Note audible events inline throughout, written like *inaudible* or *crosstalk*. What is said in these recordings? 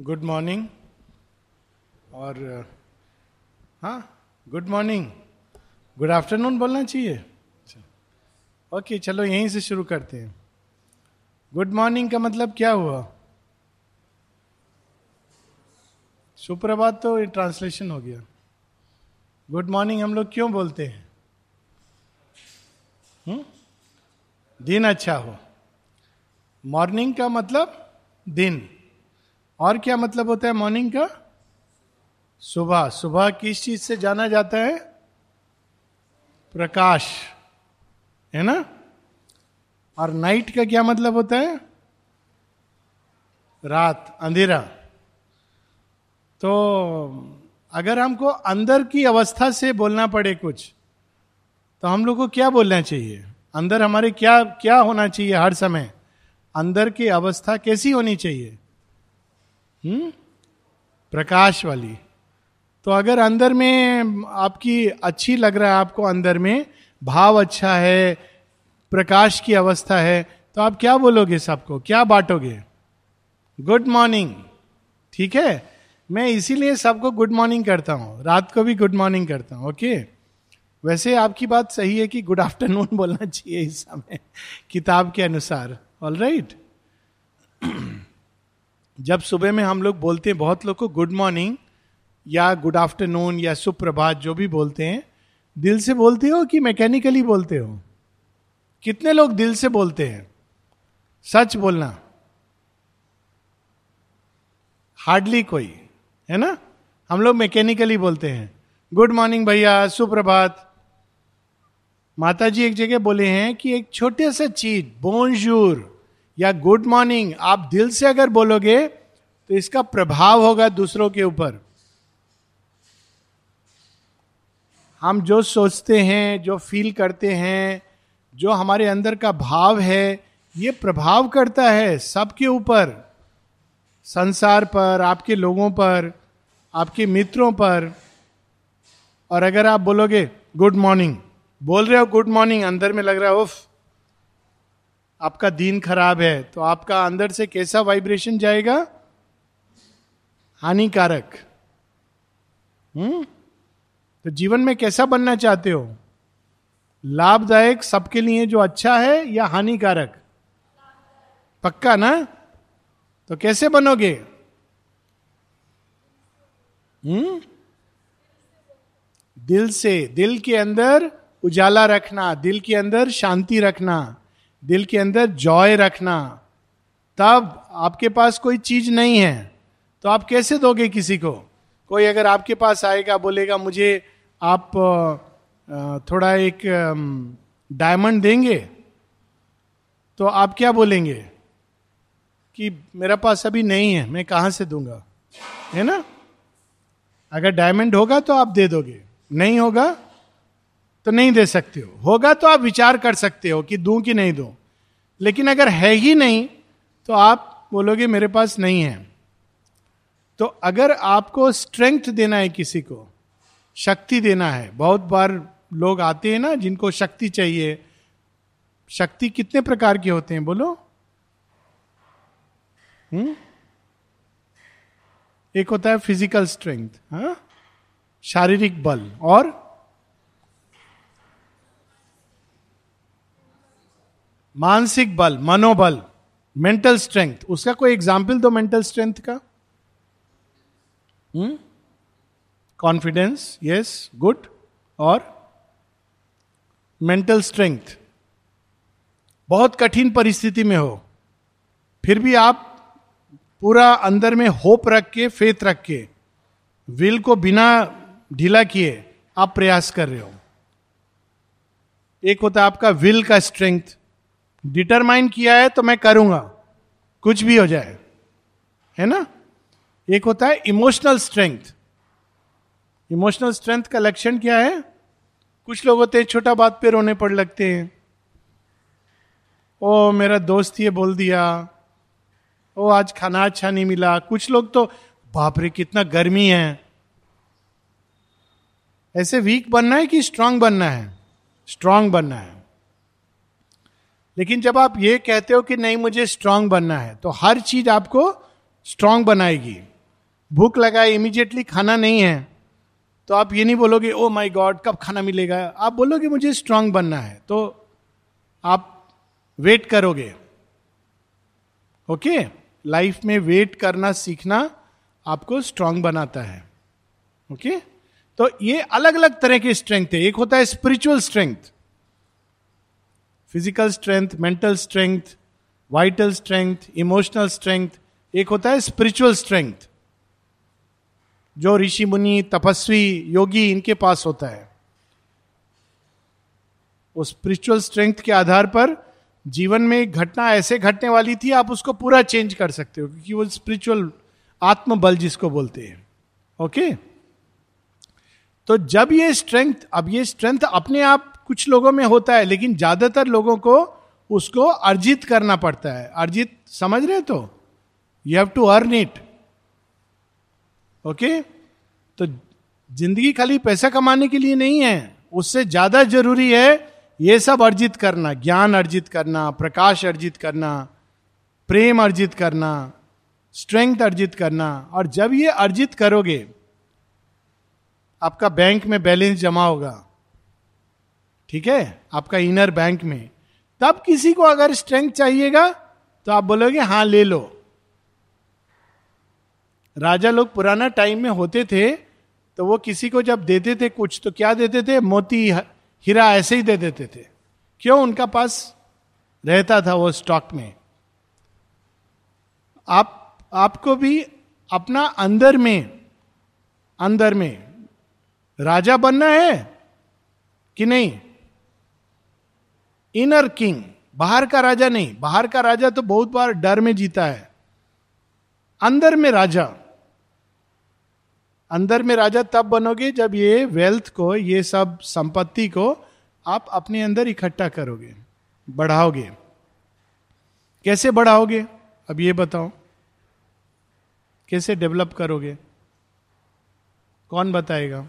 Good morning और हाँ good morning good afternoon बोलना चाहिए? ओके चलो यहीं से शुरू करते हैं। गुड मॉर्निंग का मतलब क्या हुआ? सुप्रभात तो ट्रांसलेशन हो गया। गुड मॉर्निंग हम लोग क्यों बोलते हैं? हुँ? दिन अच्छा हो। मॉर्निंग का मतलब दिन। और क्या मतलब होता है मॉर्निंग का? सुबह। सुबह किस चीज़ से जाना जाता है? प्रकाश। है ना? और नाइट का क्या मतलब होता है? रात, अंधेरा। तो अगर हमको अंदर की अवस्था से बोलना पड़े कुछ तो हम लोग को क्या बोलना चाहिए? अंदर हमारे क्या क्या होना चाहिए हर समय? अंदर की अवस्था कैसी होनी चाहिए? हम्म? प्रकाश वाली। तो अगर अंदर में आपकी अच्छी लग रहा है, आपको अंदर में भाव अच्छा है, प्रकाश की अवस्था है तो आप क्या बोलोगे सबको? क्या बांटोगे? गुड मॉर्निंग ठीक है? मैं इसीलिए सबको गुड मॉर्निंग करता हूँ। रात को भी गुड मॉर्निंग करता हूँ ओके वैसे आपकी बात सही है कि गुड आफ्टरनून *laughs* बोलना चाहिए इस समय, किताब के अनुसार। ऑल राइट *clears throat* जब सुबह में हम लोग बोलते हैं, बहुत लोग को गुड मॉर्निंग या गुड आफ्टरनून या सुप्रभात जो भी बोलते हैं, दिल से बोलते हो कि मैकेनिकली बोलते हो? कितने लोग दिल से बोलते हैं? सच बोलना। हार्डली कोई, है ना? हम लोग मैकेनिकली बोलते हैं। गुड मॉर्निंग भैया, सुप्रभात। माता जी एक जगह बोले हैं कि एक छोटे से चीज़ बोनजूर या गुड मॉर्निंग आप दिल से अगर बोलोगे तो इसका प्रभाव होगा दूसरों के ऊपर। हम जो सोचते हैं, जो फील करते हैं, जो हमारे अंदर का भाव है, ये प्रभाव करता है सबके ऊपर। संसार पर, आपके लोगों पर, आपके मित्रों पर। और अगर आप बोलोगे गुड मॉर्निंग बोल रहे हो गुड मॉर्निंग अंदर में लग रहा है, उफ आपका दिन खराब है तो आपका अंदर से कैसा वाइब्रेशन जाएगा? हानिकारक। हम्म? तो जीवन में कैसा बनना चाहते हो? लाभदायक सबके लिए जो अच्छा है या हानिकारक? पक्का ना? तो कैसे बनोगे? हम्म? दिल से, दिल के अंदर उजाला रखना, दिल के अंदर शांति रखना। दिल के अंदर जॉय रखना, तब आपके पास कोई चीज़ नहीं है। तो आप कैसे दोगे किसी को? कोई अगर आपके पास आएगा, बोलेगा, मुझे आप थोड़ा एक डायमंड देंगे? तो आप क्या बोलेंगे? कि, मेरा पास अभी नहीं है, मैं कहाँ से दूँगा? है ना? अगर डायमंड होगा तो आप दे दोगे, नहीं होगा तो नहीं दे सकते हो। होगा तो आप विचार कर सकते हो कि दूँ कि नहीं दूँ। लेकिन अगर है ही नहीं तो आप बोलोगे मेरे पास नहीं है। तो अगर आपको स्ट्रेंथ देना है किसी को, शक्ति देना है, बहुत बार लोग आते हैं ना जिनको शक्ति चाहिए। शक्ति कितने प्रकार के होते हैं, बोलो। हम्म? एक होता है फ़िज़िकल स्ट्रेंथ हाँ? शारीरिक बल और मानसिक बल, मनोबल मेंटल स्ट्रेंथ उसका कोई एग्ज़ाम्पल दो मेंटल स्ट्रेंथ का? कॉन्फिडेंस यस गुड और मेंटल स्ट्रेंथ बहुत कठिन परिस्थिति में हो। फिर भी आप पूरा अंदर में होप रख के फेथ रख के विल को बिना ढीला किए आप प्रयास कर रहे हो। एक होता है आपका विल का स्ट्रेंथ डिटरमाइन किया है तो मैं करूँगा। कुछ भी हो जाए। है ना? एक होता है इमोशनल स्ट्रेंथ। इमोशनल स्ट्रेंथ का लक्षण क्या है? कुछ लोग होते हैं, छोटा बात पे रोने पड़ लगते हैं। ओ, मेरा दोस्त ये बोल दिया। ओ, आज खाना अच्छा नहीं मिला। कुछ लोग तो बाप रे, कितना गर्मी है। ऐसे वीक बनना है कि स्ट्रांग बनना है? स्ट्रांग बनना है। लेकिन जब आप ये कहते हो कि नहीं, मुझे स्ट्रांग बनना है तो हर चीज़ आपको स्ट्रांग बनाएगी। भूख लगाए इमीडिएटली खाना नहीं है तो आप ये नहीं बोलोगे ओ माई गॉड कब खाना मिलेगा? आप बोलोगे, मुझे स्ट्रांग बनना है। तो आप वेट करोगे। ओके लाइफ में वेट करना, सीखना आपको स्ट्रांग बनाता है। Okay okay? तो ये अलग अलग तरह के स्ट्रेंथ है। एक होता है spiritual strength physical strength mental strength vital strength emotional strength एक होता है स्पिरिचुअल स्ट्रेंथ जो ऋषि, मुनि, तपस्वी, योगी इनके पास होता है। उस स्पिरिचुअल स्ट्रेंथ के आधार पर जीवन में एक घटना ऐसे घटने वाली थी, आप उसको पूरा चेंज कर सकते हो, क्योंकि वो स्पिरिचुअल आत्मबल जिसको बोलते हैं। Okay okay? तो जब ये स्ट्रेंथ अब ये स्ट्रेंथ अपने आप कुछ लोगों में होता है, लेकिन ज़्यादातर लोगों को उसको अर्जित करना पड़ता है। अर्जित, समझ रहे तो? You have to earn it okay तो ज़िंदगी खाली पैसा कमाने के लिए नहीं है। उससे ज़्यादा ज़रूरी है ये सब अर्जित करना। ज्ञान अर्जित करना, प्रकाश अर्जित करना, प्रेम अर्जित करना स्ट्रेंथ अर्जित करना। और जब ये अर्जित करोगे, आपका बैंक में बैलेंस जमा होगा। ठीक है? आपका इनर बैंक में। तब किसी को अगर स्ट्रेंथ चाहिएगा तो आप बोलोगे हाँ ले लो। राजा लोग पुराना टाइम में होते थे तो वो किसी को जब देते थे कुछ तो क्या देते थे? मोती हीरा ऐसे ही दे देते थे। क्यों? उनका पास रहता था वो स्टॉक में। आप, आपको भी अपना अंदर में अंदर में राजा बनना है कि नहीं? इनर किंग बाहर का राजा नहीं, बाहर का राजा तो बहुत बार डर में जीता है। अंदर में राजा। अंदर में राजा तब बनोगे जब ये वेल्थ को, ये सब संपत्ति को आप अपने अंदर इकट्ठा करोगे, बढ़ाओगे। कैसे बढ़ाओगे? अब ये बताओ। कैसे डेवलप करोगे? कौन बताएगा?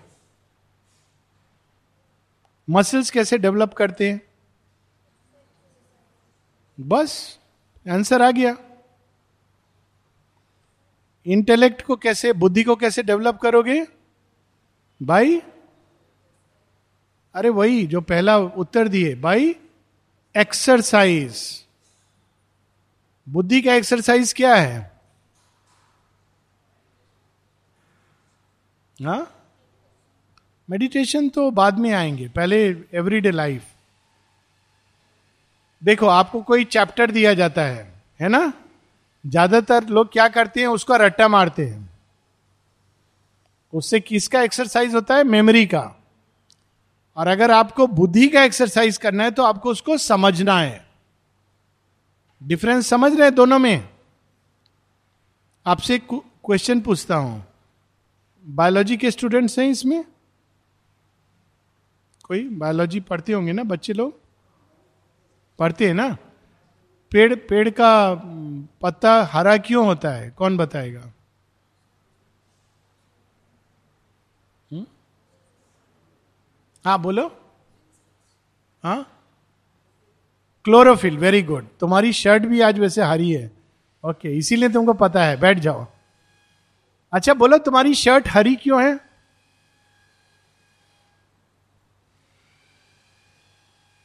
मसल्स कैसे डेवलप करते हैं? बस आंसर आ गया। इंटेलेक्ट को कैसे, बुद्धि को कैसे डेवलप करोगे? भाई, अरे वही जो पहला उत्तर दिए बाई एक्सरसाइज बुद्धि का एक्सरसाइज क्या है? हा? मेडिटेशन तो बाद में आएँगे, पहले एवरीडे लाइफ देखो, आपको कोई चैप्टर दिया जाता है है ना? ज़्यादातर लोग क्या करते हैं, उसका रट्टा मारते हैं। उससे किसका एक्सरसाइज होता है? मेमोरी का। और अगर आपको बुद्धि का एक्सरसाइज करना है तो आपको उसको समझना है। डिफरेंस समझ रहे हैं दोनों में? आपसे क्वेश्चन पूछता हूँ। बायोलॉजी के स्टूडेंट्स हैं इसमें? कोई? बायोलॉजी पढ़ते होंगे ना बच्चे लोग? पढ़ते हैं ना? पेड़ पेड़ का पत्ता हरा क्यों होता है? कौन बताएगा? हाँ? बोलो। हाँ? क्लोरोफिल वेरी गुड तुम्हारी शर्ट भी आज वैसे हरी है। ओके इसीलिए तुमको पता है। बैठ जाओ। अच्छा बोलो, तुम्हारी शर्ट हरी क्यों है?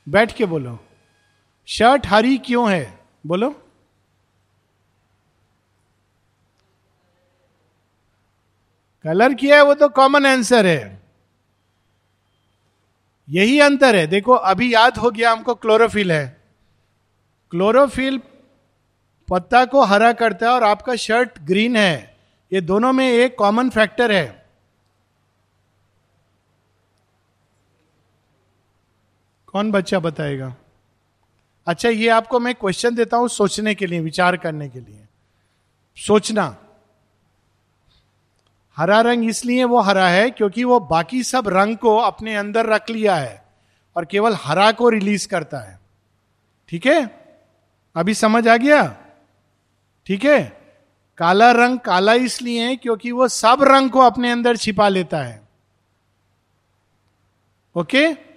बैठ के बोलो। शर्ट हरी क्यों है? बोलो। कलर किया है वो तो कॉमन आंसर है। यही अंतर है। देखो, अभी याद हो गया हमको क्लोरोफिल है। क्लोरोफिल पत्ता को हरा करता है और आपका शर्ट ग्रीन है। ये दोनों में एक कॉमन फैक्टर है। कौन बच्चा बताएगा? अच्छा ये आपको मैं क्वेश्चन देता हूँ सोचने के लिए, विचार करने के लिए। सोचना। हरा रंग इसलिए वो हरा है क्योंकि वो बाकी सब रंग को अपने अंदर रख लिया है और केवल हरा को रिलीज़ करता है। ठीक है? अभी समझ आ गया? ठीक है? काला रंग काला इसलिए है क्योंकि वो सब रंग को अपने अंदर छिपा लेता है। ओके? okay?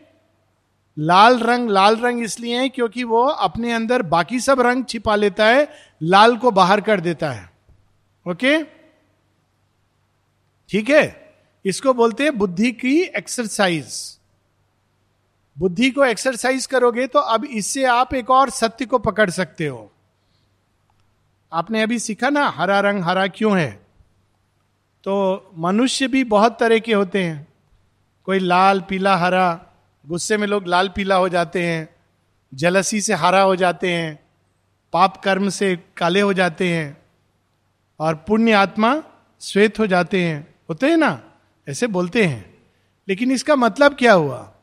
लाल रंग लाल रंग इसलिए है क्योंकि वो अपने अंदर बाकी सब रंग छिपा लेता है, लाल को बाहर कर देता है। ओके? ठीक है? इसको बोलते हैं बुद्धि की एक्सरसाइज बुद्धि को एक्सरसाइज करोगे तो अब इससे आप एक और सत्य को पकड़ सकते हो। आपने अभी सीखा ना, हरा रंग हरा क्यों है? तो मनुष्य भी बहुत तरह के होते हैं। कोई लाल, पीला, हरा गुस्से में लोग लाल पीला हो जाते हैं, जलसी से हरा हो जाते हैं, पाप कर्म से काले हो जाते हैं और पुण्य आत्मा श्वेत हो जाते हैं। होते हैं ना? ऐसे बोलते हैं। लेकिन इसका मतलब क्या हुआ?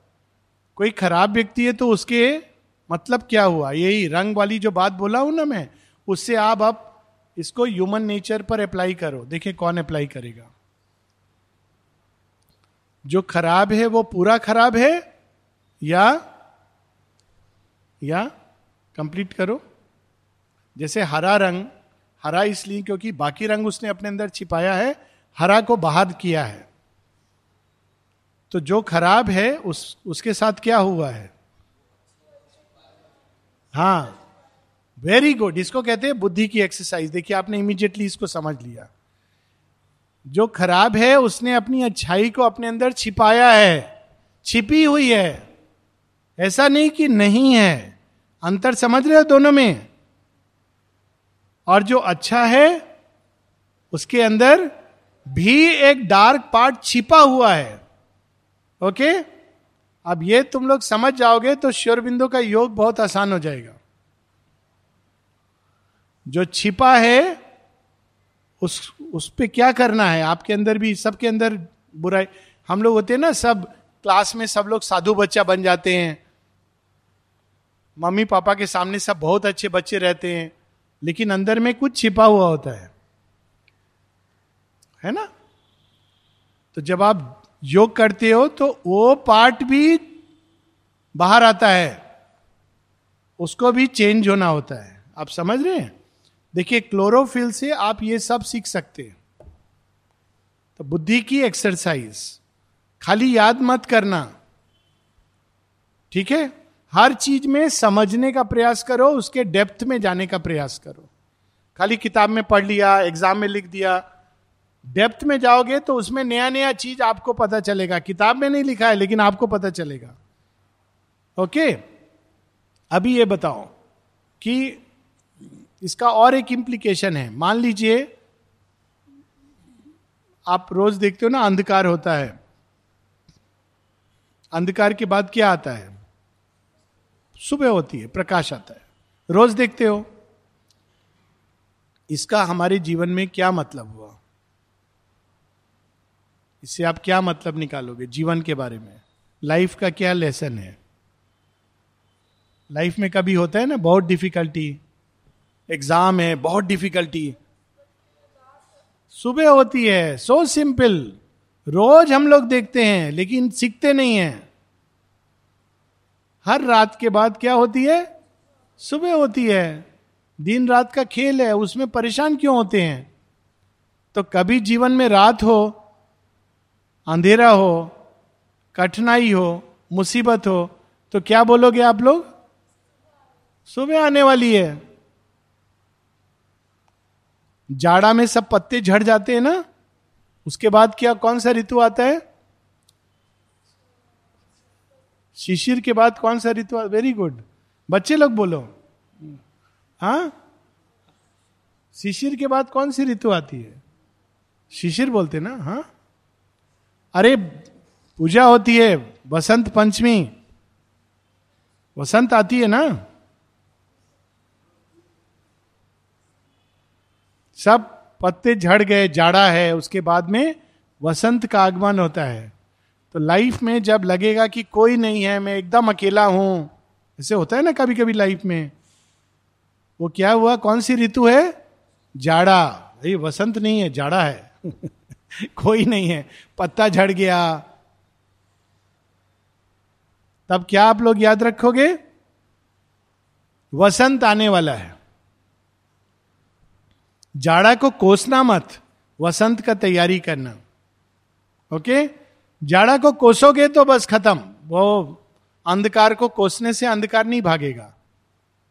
कोई खराब व्यक्ति है तो उसके मतलब क्या हुआ? यही रंग वाली जो बात बोला हूँ ना मैं, उससे आप अब इसको ह्यूमन नेचर पर अप्लाई करो। देखिए कौन अप्लाई करेगा। जो खराब है वो पूरा खराब है या या कंप्लीट करो। जैसे हरा रंग, हरा इसलिए क्योंकि बाकी रंग उसने अपने अंदर छिपाया है, हरा को बाहर किया है। तो जो खराब है, उस, उसके साथ क्या हुआ है? हाँ वेरी गुड इसको कहते हैं बुद्धि की एक्सरसाइज देखिए, आपने इमीडिएटली इसको समझ लिया। जो खराब है, उसने अपनी अच्छाई को अपने अंदर छिपाया है, छिपी हुई है। ऐसा नहीं कि नहीं है। अंतर समझ रहे हो दोनों में? और जो अच्छा है, उसके अंदर भी एक डार्क पार्ट छिपा हुआ है। ओके? अब ये तुम लोग समझ जाओगे तो श्योरबिंदु का योग बहुत आसान हो जाएगा। जो छिपा है, उस उस पर क्या करना है? आपके अंदर भी, सबके अंदर बुराई, हम लोग होते हैं ना सब क्लास में सब लोग साधु बच्चा बन जाते हैं। मम्मी पापा के सामने सब बहुत अच्छे बच्चे रहते हैं, लेकिन अंदर में कुछ छिपा हुआ होता है। है ना? तो जब आप योग करते हो तो वो पार्ट भी बाहर आता है। उसको भी चेंज होना होता है। आप समझ रहे हैं? देखिए, क्लोरोफिल से आप ये सब सीख सकते हैं। तो बुद्धि की एक्सरसाइज। खाली याद मत करना। ठीक है? हर चीज़ में समझने का प्रयास करो, उसके डेप्थ में जाने का प्रयास करो। खाली किताब में पढ़ लिया, एग्ज़ाम में लिख दिया, डेप्थ में जाओगे तो उसमें नया नया चीज़ आपको पता चलेगा। किताब में नहीं लिखा है, लेकिन आपको पता चलेगा। ओके? अभी ये बताओ कि इसका और एक इंप्लीकेशन है। मान लीजिए, आप रोज देखते हो ना, अंधकार होता है। अंधकार के बाद क्या आता है? सुबह होती है, प्रकाश आता है। रोज देखते हो। इसका हमारे जीवन में क्या मतलब हुआ? इससे आप क्या मतलब निकालोगे जीवन के बारे में? लाइफ का क्या लेसन है? लाइफ में कभी होता है ना, बहुत डिफिकल्टी एग्ज़ाम है, बहुत डिफिकल्टी सुबह होती है सो सिंपल रोज हम लोग देखते हैं, लेकिन सीखते नहीं हैं। हर रात के बाद क्या होती है? सुबह होती है। दिन रात का खेल है, उसमें परेशान क्यों होते हैं? तो कभी जीवन में रात हो, अंधेरा हो, कठिनाई हो, मुसीबत हो तो क्या बोलोगे आप लोग? सुबह आने वाली है। जाड़ा में सब पत्ते झड़ जाते हैं ना? उसके बाद क्या, कौन सा ऋतु आता है? शिशिर के बाद कौन सा ऋतु वेरी गुड बच्चे लोग बोलो। हाँ? शिशिर के बाद कौन सी ऋतु आती है? शिशिर बोलते ना? हाँ? अरे, पूजा होती है, बसंत पंचमी। वसंत आती है ना? सब पत्ते झड़ गए, जाड़ा है, उसके बाद में वसंत का आगमन होता है। तो लाइफ में जब लगेगा कि कोई नहीं है, मैं एकदम अकेला हूँ, ऐसे होता है ना कभी कभी लाइफ में, वो क्या हुआ, कौन सी ऋतु है? जाड़ा। ये वसंत नहीं है, जाड़ा है। *laughs* कोई नहीं है, पत्ता झड़ गया। तब क्या आप लोग याद रखोगे? वसंत आने वाला है। जाड़ा को कोसना मत, वसंत का तैयारी करना। ओके? जाड़ा को कोसोगे तो बस खत्म। वो अंधकार को कोसने से अंधकार नहीं भागेगा,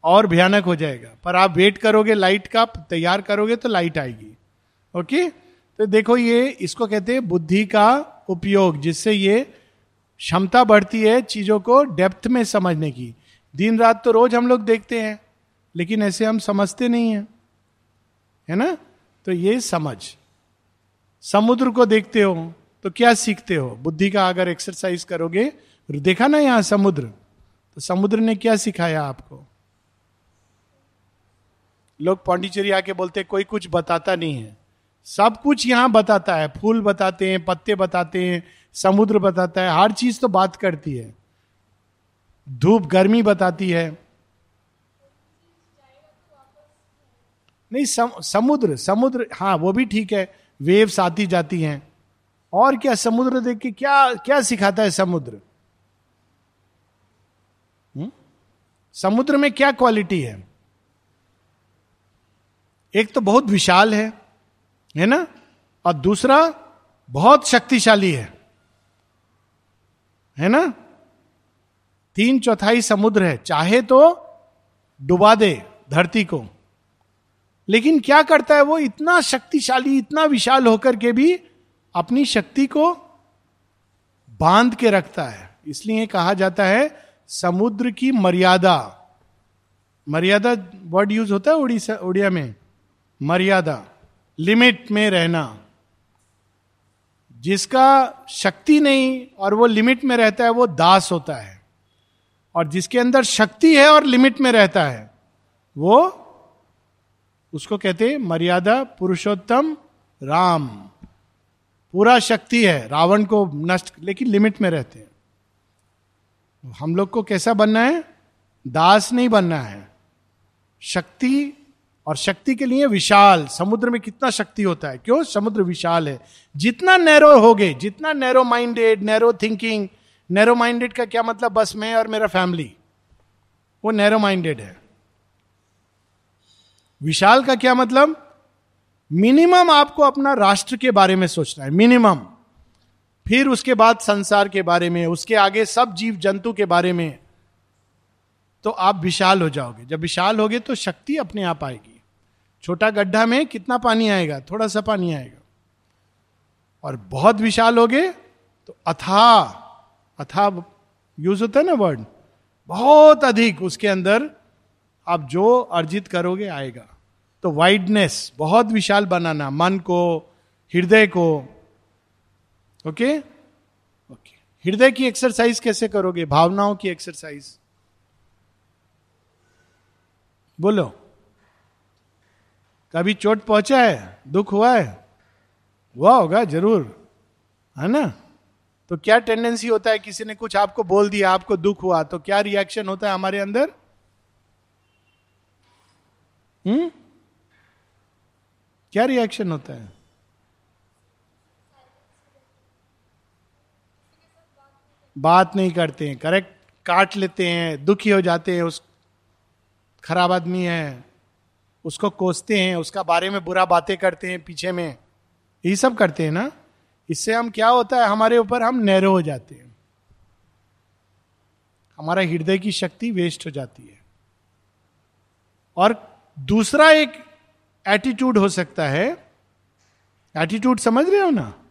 और भयानक हो जाएगा। पर आप वेट करोगे लाइट का, तैयार करोगे तो लाइट आएगी। ओके? तो देखो ये, इसको कहते हैं बुद्धि का उपयोग, जिससे ये क्षमता बढ़ती है चीज़ों को डेप्थ में समझने की। दिन रात तो रोज हम लोग देखते हैं, लेकिन ऐसे हम समझते नहीं हैं। है ना? तो ये समझ। समुद्र को देखते हो तो क्या सीखते हो? बुद्धि का अगर एक्सरसाइज करोगे, देखा ना यहाँ समुद्र? तो समुद्र ने क्या सिखाया आपको? लोग पांडिचेरी आके बोलते कोई कुछ बताता नहीं है। सब कुछ यहाँ बताता है। फूल बताते हैं, पत्ते बताते हैं, समुद्र बताता है, हर चीज़ तो बात करती है। धूप गर्मी बताती है। नहीं सम, समुद्र समुद्र हाँ वो भी ठीक है वेव्स आती जाती हैं। और क्या समुद्र देख के क्या क्या सिखाता है समुद्र? हुँ? समुद्र में क्या क्वालिटी है? एक तो बहुत विशाल है है ना? और दूसरा बहुत शक्तिशाली है है ना? तीन चौथाई समुद्र है चाहे तो डुबा दे धरती को। लेकिन क्या करता है वो? इतना शक्तिशाली, इतना विशाल होकर के भी अपनी शक्ति को बाँध के रखता है। इसलिए कहा जाता है, समुद्र की मर्यादा। मर्यादा वर्ड यूज़ होता है उड़ीसा, उड़िया में। मर्यादा लिमिट में रहना। जिसका शक्ति नहीं और वो लिमिट में रहता है, वो दास होता है। और जिसके अंदर शक्ति है और लिमिट में रहता है, वो उसको कहते मर्यादा पुरुषोत्तम राम। पूरा शक्ति है, रावण को नष्ट, लेकिन लिमिट में रहते हैं। हम लोग को कैसा बनना है? दास नहीं बनना है। शक्ति, और शक्ति के लिए विशाल, समुद्र में कितना शक्ति होता है? क्यों? समुद्र विशाल है। जितना नैरो हो गए जितना narrow minded narrow thinking narrow minded का क्या मतलब? बस मैं और मेरा फैमिली वो नैरो माइंडेड है। विशाल का क्या मतलब? मिनिमम आपको अपना राष्ट्र के बारे में सोचना है, मिनिमम। फिर उसके बाद संसार के बारे में, उसके आगे सब जीव जंतु के बारे में। तो आप विशाल हो जाओगे। जब विशाल होगे तो शक्ति अपने आप आएगी। छोटा गड्ढा में कितना पानी आएगा? थोड़ा सा पानी आएगा। और बहुत विशाल हो गए तो अथा अथा यूज़ होता है ना वर्ड? बहुत अधिक उसके अंदर आप जो अर्जित करोगे आएगा। तो वाइडनेस बहुत विशाल बनाना, मन को, हृदय को। ओके? ओके। हृदय की एक्सरसाइज कैसे करोगे? भावनाओं की एक्सरसाइज बोलो। कभी चोट पहुँचा है? दुख हुआ है? हुआ होगा, ज़रूर। है ना? तो क्या टेंडेंसी होता है? किसी ने कुछ आपको बोल दिया, आपको दुख हुआ तो क्या रिएक्शन होता है हमारे अंदर? हम्म? क्या रिएक्शन होता है? बात नहीं करते हैं करेक्ट काट लेते हैं, दुखी हो जाते हैं, उस खराब आदमी है, उसको कोसते हैं, उसका बारे में बुरा बातें करते हैं, पीछे में। यही सब करते हैं ना? इससे हम क्या होता है? हमारे ऊपर हम नैरो हो जाते हैं। हमारा हृदय की शक्ति वेस्ट हो जाती है। और दूसरा एक एटीट्यूड हो सकता है। एटीट्यूड समझ रहे हो ना?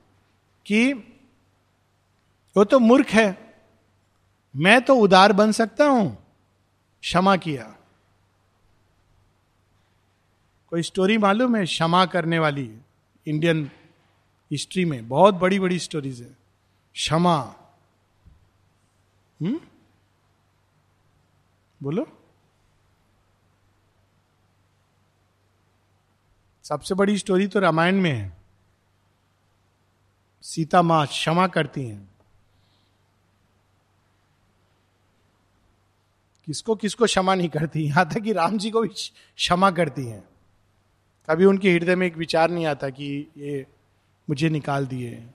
कि वो तो मूर्ख है। मैं तो उदार बन सकता हूँ। क्षमा किया। कोई स्टोरी मालूम है क्षमा करने वाली इंडियन हिस्ट्री में? बहुत बड़ी बड़ी स्टोरीज है। क्षमा। हम्म? बोलो। सबसे बड़ी स्टोरी तो रामायण में है। सीता माँ क्षमा करती हैं। किसको किसको क्षमा नहीं करती? यहाँ तक कि राम जी को भी क्षमा करती हैं। कभी उनके हृदय में एक विचार नहीं आता कि ये मुझे निकाल दिए।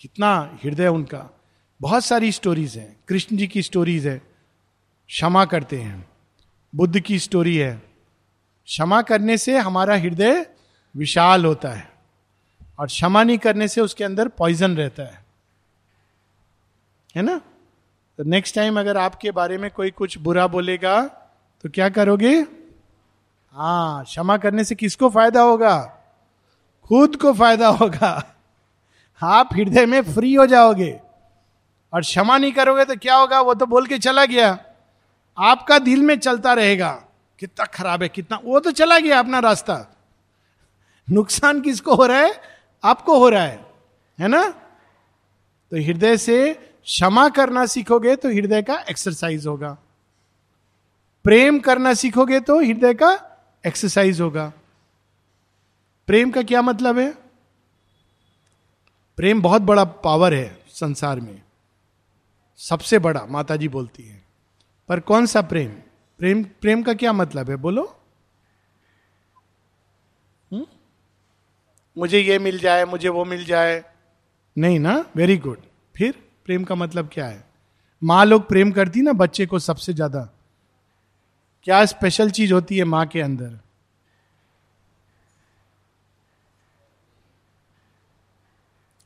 कितना हृदय उनका। बहुत सारी स्टोरीज हैं। कृष्ण जी की स्टोरीज है। क्षमा करते हैं। बुद्ध की स्टोरी है। क्षमा करने से हमारा हृदय विशाल होता है और क्षमा नहीं करने से उसके अंदर पॉइजन रहता है। है ना? तो नेक्स्ट टाइम अगर आपके बारे में कोई कुछ बुरा बोलेगा तो क्या करोगे? हाँ क्षमा करने से किसको फ़ायदा होगा? खुद को फ़ायदा होगा। आप हृदय में फ्री हो जाओगे। और क्षमा नहीं करोगे तो क्या होगा? वो तो बोल के चला गया। आपका दिल में चलता रहेगा। कितना खराब है, कितना, वो तो चला गया अपना रास्ता। नुकसान किसको हो रहा है? आपको हो रहा है है ना? तो हृदय से क्षमा करना सीखोगे तो हृदय का एक्सरसाइज होगा। प्रेम करना सीखोगे तो हृदय का एक्सरसाइज होगा। प्रेम का क्या मतलब है? प्रेम बहुत बड़ा पावर है संसार में। सबसे बड़ा माता जी बोलती है। पर कौन सा प्रेम? प्रेम प्रेम का क्या मतलब है? बोलो हुँ? हम्म? मुझे ये मिल जाए, मुझे वो मिल जाए। नहीं ना? वेरी गुड फिर प्रेम का मतलब क्या है? माँ लोग प्रेम करती ना बच्चे को सबसे ज़्यादा। क्या स्पेशल चीज़ होती है माँ के अंदर?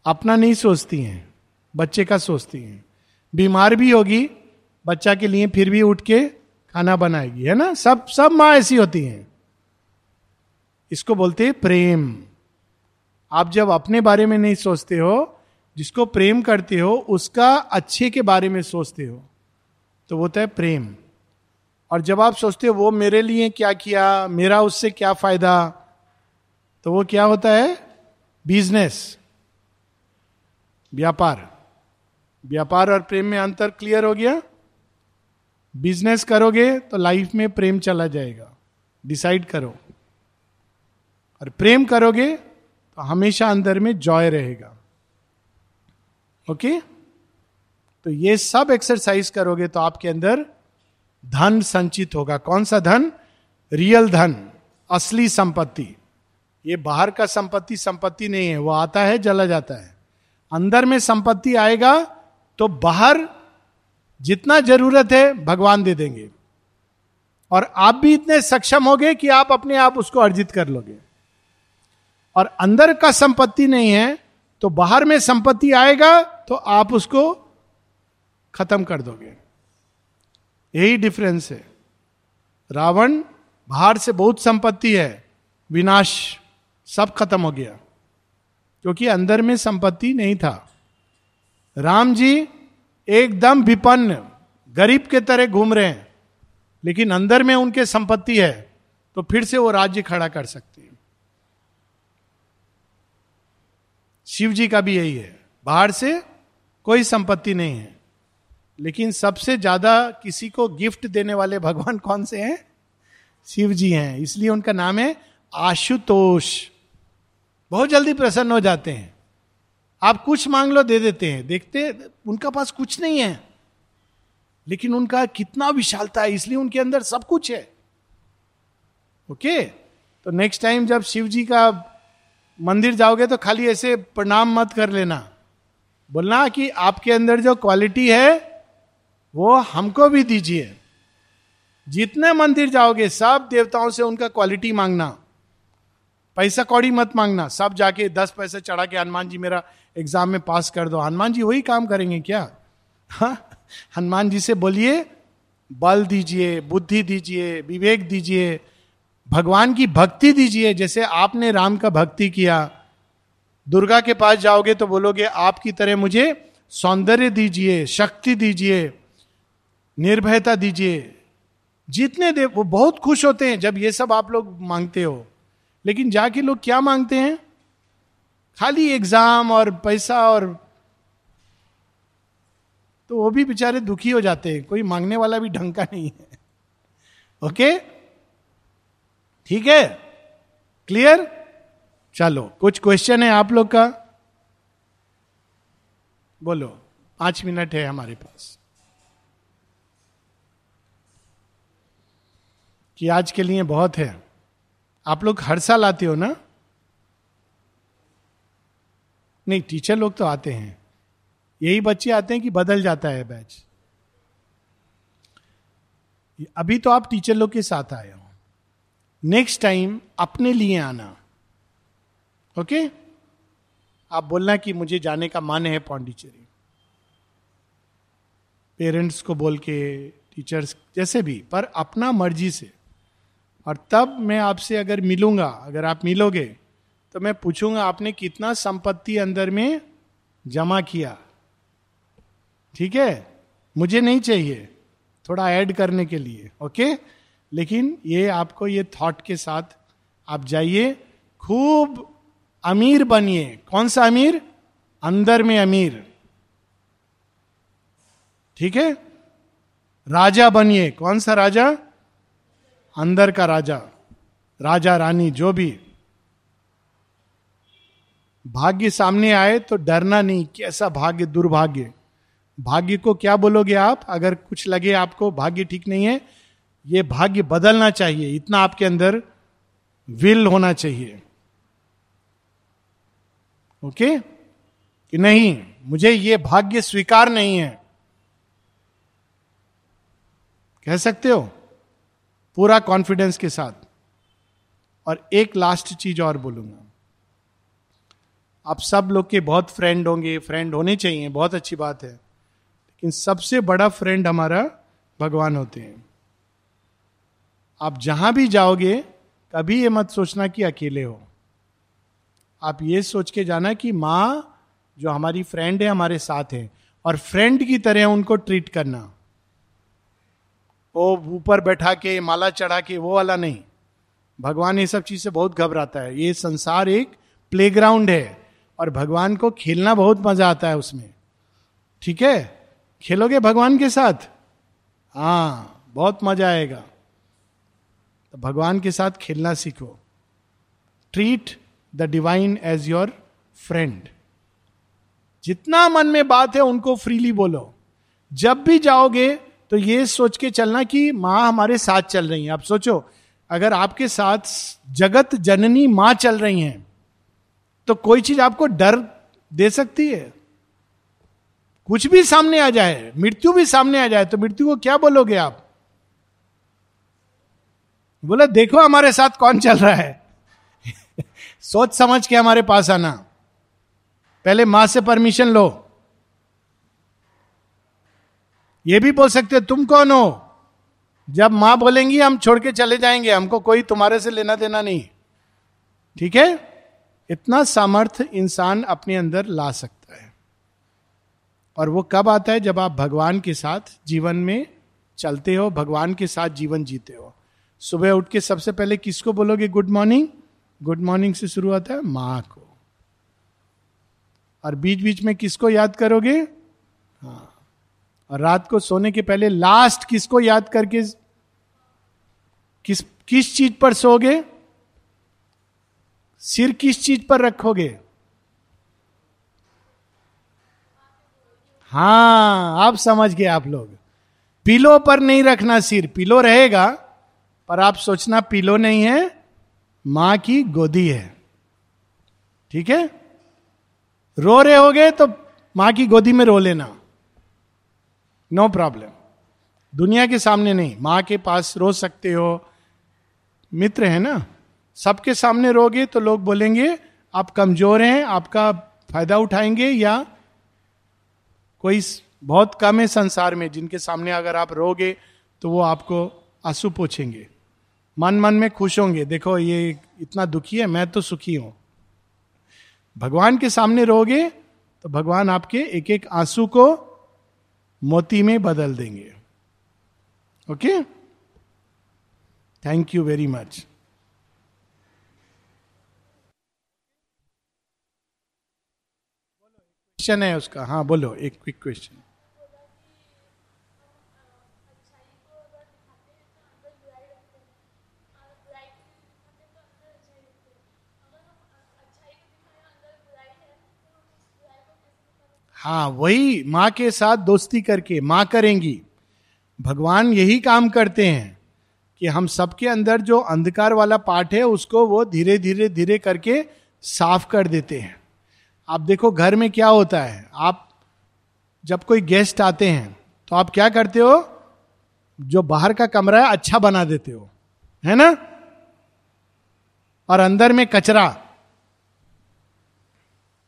अपना नहीं सोचती हैं, बच्चे का सोचती हैं। बीमार भी होगी, बच्चा के लिए फिर भी उठ के खाना बनाएगी, है ना? सब सब माँ ऐसी होती हैं। इसको बोलते हैं प्रेम। आप जब अपने बारे में नहीं सोचते हो, जिसको प्रेम करते हो, उसका अच्छे के बारे में सोचते हो तो वो है प्रेम। और जब आप सोचते हो, वो मेरे लिए क्या किया, मेरा उससे क्या फ़ायदा तो वो क्या होता है? बिज़नेस व्यापार। व्यापार और प्रेम में अंतर क्लियर हो गया? बिज़नेस करोगे तो लाइफ में प्रेम चला जाएगा। डिसाइड करो। और प्रेम करोगे हमेशा अंदर में जॉय रहेगा। ओके तो ये सब एक्सरसाइज करोगे तो आपके अंदर धन संचित होगा। कौन सा धन? रियल धन, असली संपत्ति। ये बाहर का संपत्ति संपत्ति नहीं है, वो आता है, जला जाता है। अंदर में संपत्ति आएगा तो बाहर जितना ज़रूरत है, भगवान दे देंगे। और आप भी इतने सक्षम होगे कि आप अपने आप उसको अर्जित कर लोगे। और अंदर का संपत्ति नहीं है तो बाहर में संपत्ति आएगा तो आप उसको खत्म कर दोगे। यही डिफरेंस है। रावण, बाहर से बहुत संपत्ति है, विनाश सब खत्म हो गया, क्योंकि अंदर में संपत्ति नहीं था। राम जी एकदम विपन्न, गरीब के तरह घूम रहे हैं, लेकिन अंदर में उनके संपत्ति है तो फिर से वो राज्य खड़ा कर सकते हैं शिव जी का भी यही है। बाहर से कोई संपत्ति नहीं है। लेकिन सबसे ज़्यादा किसी को गिफ्ट देने वाले भगवान *laughs* कौन से हैं? शिव जी हैं। इसलिए उनका नाम है आशुतोष। बहुत जल्दी प्रसन्न हो जाते हैं। आप कुछ मांग लो, दे देते हैं। देखते, उनका पास कुछ नहीं है। लेकिन उनका कितना विशालता है। इसलिए उनके अंदर सब कुछ है। ओके? तो नेक्स्ट टाइम जब शिव जी का मंदिर जाओगे तो खाली ऐसे प्रणाम मत कर लेना। बोलना कि आपके अंदर जो क्वालिटी है, वो हमको भी दीजिए। जितने मंदिर जाओगे, सब देवताओं से उनका क्वालिटी मांगना। पैसा कौड़ी मत मांगना। सब जाके दस पैसे चढ़ा के, हनुमान जी मेरा एग्ज़ाम में पास कर दो। हनुमान जी वही काम करेंगे क्या? हनुमान जी से बोलिए, बल दीजिए, बुद्धि दीजिए, विवेक दीजिए। भगवान की भक्ति दीजिए, जैसे आपने राम का भक्ति किया। दुर्गा के पास जाओगे तो बोलोगे, आपकी तरह मुझे सौंदर्य दीजिए, शक्ति दीजिए, निर्भयता दीजिए। जितने दे, वो बहुत खुश होते हैं जब ये सब आप लोग मांगते हो। लेकिन जाके लोग क्या मांगते हैं? खाली एग्ज़ाम और पैसा और तो वो भी बेचारे दुखी हो जाते हैं। कोई मांगने वाला भी ढंग का नहीं है। ओके? ठीक है? क्लियर चलो, कुछ क्वेश्चन है आप लोग का? बोलो, पाँच मिनट है हमारे पास। कि आज के लिए बहुत है। आप लोग हर साल आते हो ना? नहीं टीचर लोग तो आते हैं। यही बच्चे आते हैं कि बदल जाता है बैच अभी तो आप टीचर लोग के साथ आए हो। नेक्स्ट टाइम अपने लिए आना। Okay okay? आप बोलना कि मुझे जाने का मन है पौंडीचेरी पेरेंट्स को बोल के टीचर्स जैसे भी, पर अपना मर्ज़ी से। और तब मैं आपसे अगर मिलूँगा, अगर आप मिलोगे तो मैं पूछूँगा, आपने कितना संपत्ति अंदर में जमा किया? ठीक है? मुझे नहीं चाहिए। थोड़ा ऐड करने के लिए ओके लेकिन ये आपको ये थॉट के साथ आप जाइए, खूब अमीर बनिए। कौन सा अमीर? अंदर में अमीर। ठीक है? राजा बनिए। कौन सा राजा? अंदर का राजा। राजा, रानी, जो भी। भाग्य सामने आए तो डरना नहीं, कैसा भाग्य, दुर्भाग्य। भाग्य को क्या बोलोगे आप? अगर कुछ लगे आपको, भाग्य ठीक नहीं है ये भाग्य बदलना चाहिए। इतना आपके अंदर विल होना चाहिए। ओके? कि नहीं, मुझे ये भाग्य स्वीकार नहीं है। कह सकते हो? पूरा कॉन्फिडेंस के साथ। और एक लास्ट चीज़ और बोलूँगा। आप सब लोग के बहुत फ्रेंड होंगे। फ्रेंड होने चाहिए, बहुत अच्छी बात है। लेकिन सबसे बड़ा फ्रेंड हमारा भगवान होते हैं। आप जहाँ भी जाओगे, कभी ये मत सोचना कि अकेले हो। आप ये सोच के जाना कि माँ जो हमारी फ्रेंड है, हमारे साथ है, और फ्रेंड की तरह उनको ट्रीट करना। वो ऊपर बैठा के, माला चढ़ा के, वो वाला नहीं। भगवान ये सब चीज़ से बहुत घबराता है। ये संसार एक प्लेग्राउंड है, और भगवान को खेलना बहुत मज़ा आता है उसमें। ठीक है? खेलोगे भगवान के साथ? हाँ बहुत मज़ा आएगा। तो भगवान के साथ खेलना सीखो। Treat the divine as your friend जितना मन में बात है, उनको फ्रीली बोलो। जब भी जाओगे तो ये सोच के चलना कि माँ हमारे साथ चल रही है। आप सोचो, अगर आपके साथ जगत जननी माँ चल रही हैं तो कोई चीज़ आपको डर दे सकती है। कुछ भी सामने आ जाए, मृत्यु भी सामने आ जाए तो मृत्यु को क्या बोलोगे आप? बोले, देखो हमारे साथ कौन चल रहा है? *laughs* सोच समझ के हमारे पास आना। पहले माँ से परमिशन लो। ये भी बोल सकते तुम कौन हो? जब माँ बोलेंगी, हम छोड़ के चले जाएँगे, हमको कोई तुम्हारे से लेना देना नहीं। ठीक है? इतना सामर्थ्य इंसान अपने अंदर ला सकता है। और वो कब आता है? जब आप भगवान के साथ जीवन में चलते हो, भगवान के साथ जीवन जीते हो। सुबह उठ के सबसे पहले किसको बोलोगे? गुड मॉर्निंग गुड मॉर्निंग से शुरू होता है माँ को। और बीच बीच में किसको याद करोगे? हाँ। और रात को सोने के पहले लास्ट किसको याद करके किस किस चीज़ पर सोगे? सिर किस चीज़ पर रखोगे? हाँ आप समझ गए आप लोग। पिलो पर नहीं रखना सिर, पिलो रहेगा। पर आप सोचना, पिलो नहीं है, माँ की गोदी है। ठीक है? रो रहे होगे तो माँ की गोदी में रो लेना। नो प्रॉब्लम दुनिया के सामने नहीं, माँ के पास रो सकते हो। मित्र है ना? सबके सामने रोगे तो लोग बोलेंगे, आप कमज़ोर हैं, आपका फ़ायदा उठाएँगे या कोई बहुत कम है संसार में जिनके सामने अगर आप रोगे तो वो आपको आँसू पोछेंगे। मन मन में खुश होंगे। देखो, ये इतना दुखी है, मैं तो सुखी हूँ। भगवान के सामने रोगे तो भगवान आपके एक एक आँसू को मोती में बदल देंगे। Okay? Thank you very much question है उसका। हाँ बोलो, एक क्विक क्वेश्चन हाँ वही माँ के साथ दोस्ती करके, माँ करेंगी। भगवान यही काम करते हैं कि हम सबके अंदर जो अंधकार वाला पार्ट है, उसको वो धीरे धीरे धीरे करके साफ़ कर देते हैं। आप देखो, घर में क्या होता है? आप जब कोई गेस्ट आते हैं तो आप क्या करते हो? जो बाहर का कमरा है अच्छा बना देते हो, है ना? और अंदर में कचरा।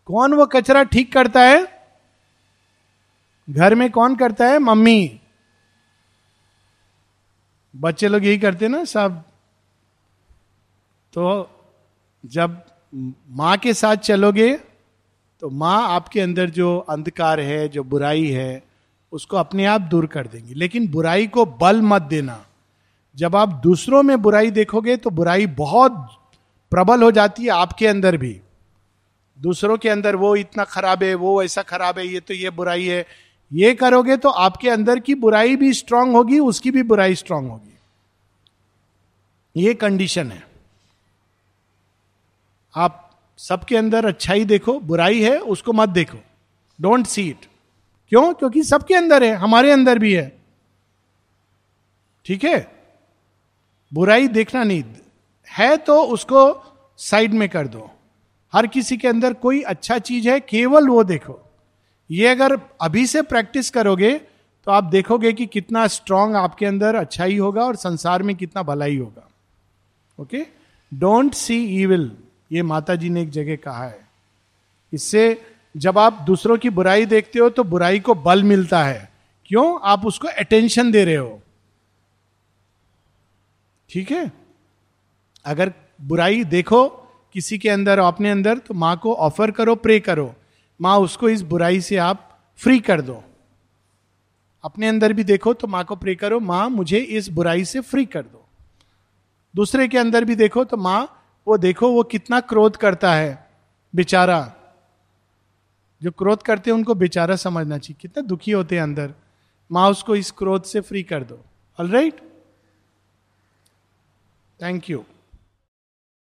कौन वो कचरा ठीक करता है? घर में कौन करता है? मम्मी। बच्चे लोग यही करते ना सब। तो जब माँ के साथ चलोगे तो माँ आपके अंदर जो अंधकार है, जो बुराई है, उसको अपने आप दूर कर देंगी। लेकिन बुराई को बल मत देना। जब आप दूसरों में बुराई देखोगे तो बुराई बहुत प्रबल हो जाती है आपके अंदर भी। दूसरों के अंदर वो इतना खराब है, वो ऐसा खराब है, ये तो ये बुराई है ये करोगे तो आपके अंदर की बुराई भी स्ट्रांग होगी, उसकी भी बुराई स्ट्रांग होगी। ये कंडीशन है। आप सबके अंदर अच्छाई देखो, बुराई है, उसको मत देखो। डोंट सी इट क्यों? क्योंकि सबके अंदर है, हमारे अंदर भी है। ठीक है? बुराई देखना नहीं। है तो उसको साइड में कर दो। हर किसी के अंदर कोई अच्छा चीज़ है, केवल वो देखो। ये अगर अभी से प्रैक्टिस करोगे तो आप देखोगे कि कितना स्ट्रांग आपके अंदर अच्छाई होगा और संसार में कितना भलाई होगा। ओके डोंट सी ईविल ये माता जी ने एक जगह कहा है। इससे जब आप दूसरों की बुराई देखते हो तो बुराई को बल मिलता है। क्यों? आप उसको अटेंशन दे रहे हो। ठीक है? अगर बुराई देखो किसी के अंदर, अपने अंदर तो माँ को ऑफ़र करो प्रे करो। माँ, उसको इस बुराई से आप फ्री कर दो। अपने अंदर भी देखो तो माँ को प्रे करो, माँ, मुझे इस बुराई से फ्री कर दो। दूसरे के अंदर भी देखो तो माँ, वो देखो, वो कितना क्रोध करता है, बेचारा। जो क्रोध करते हैं, उनको बेचारा समझना चाहिए। कितना दुखी होते हैं अंदर। माँ, उसको इस क्रोध से फ्री कर दो। All right thank you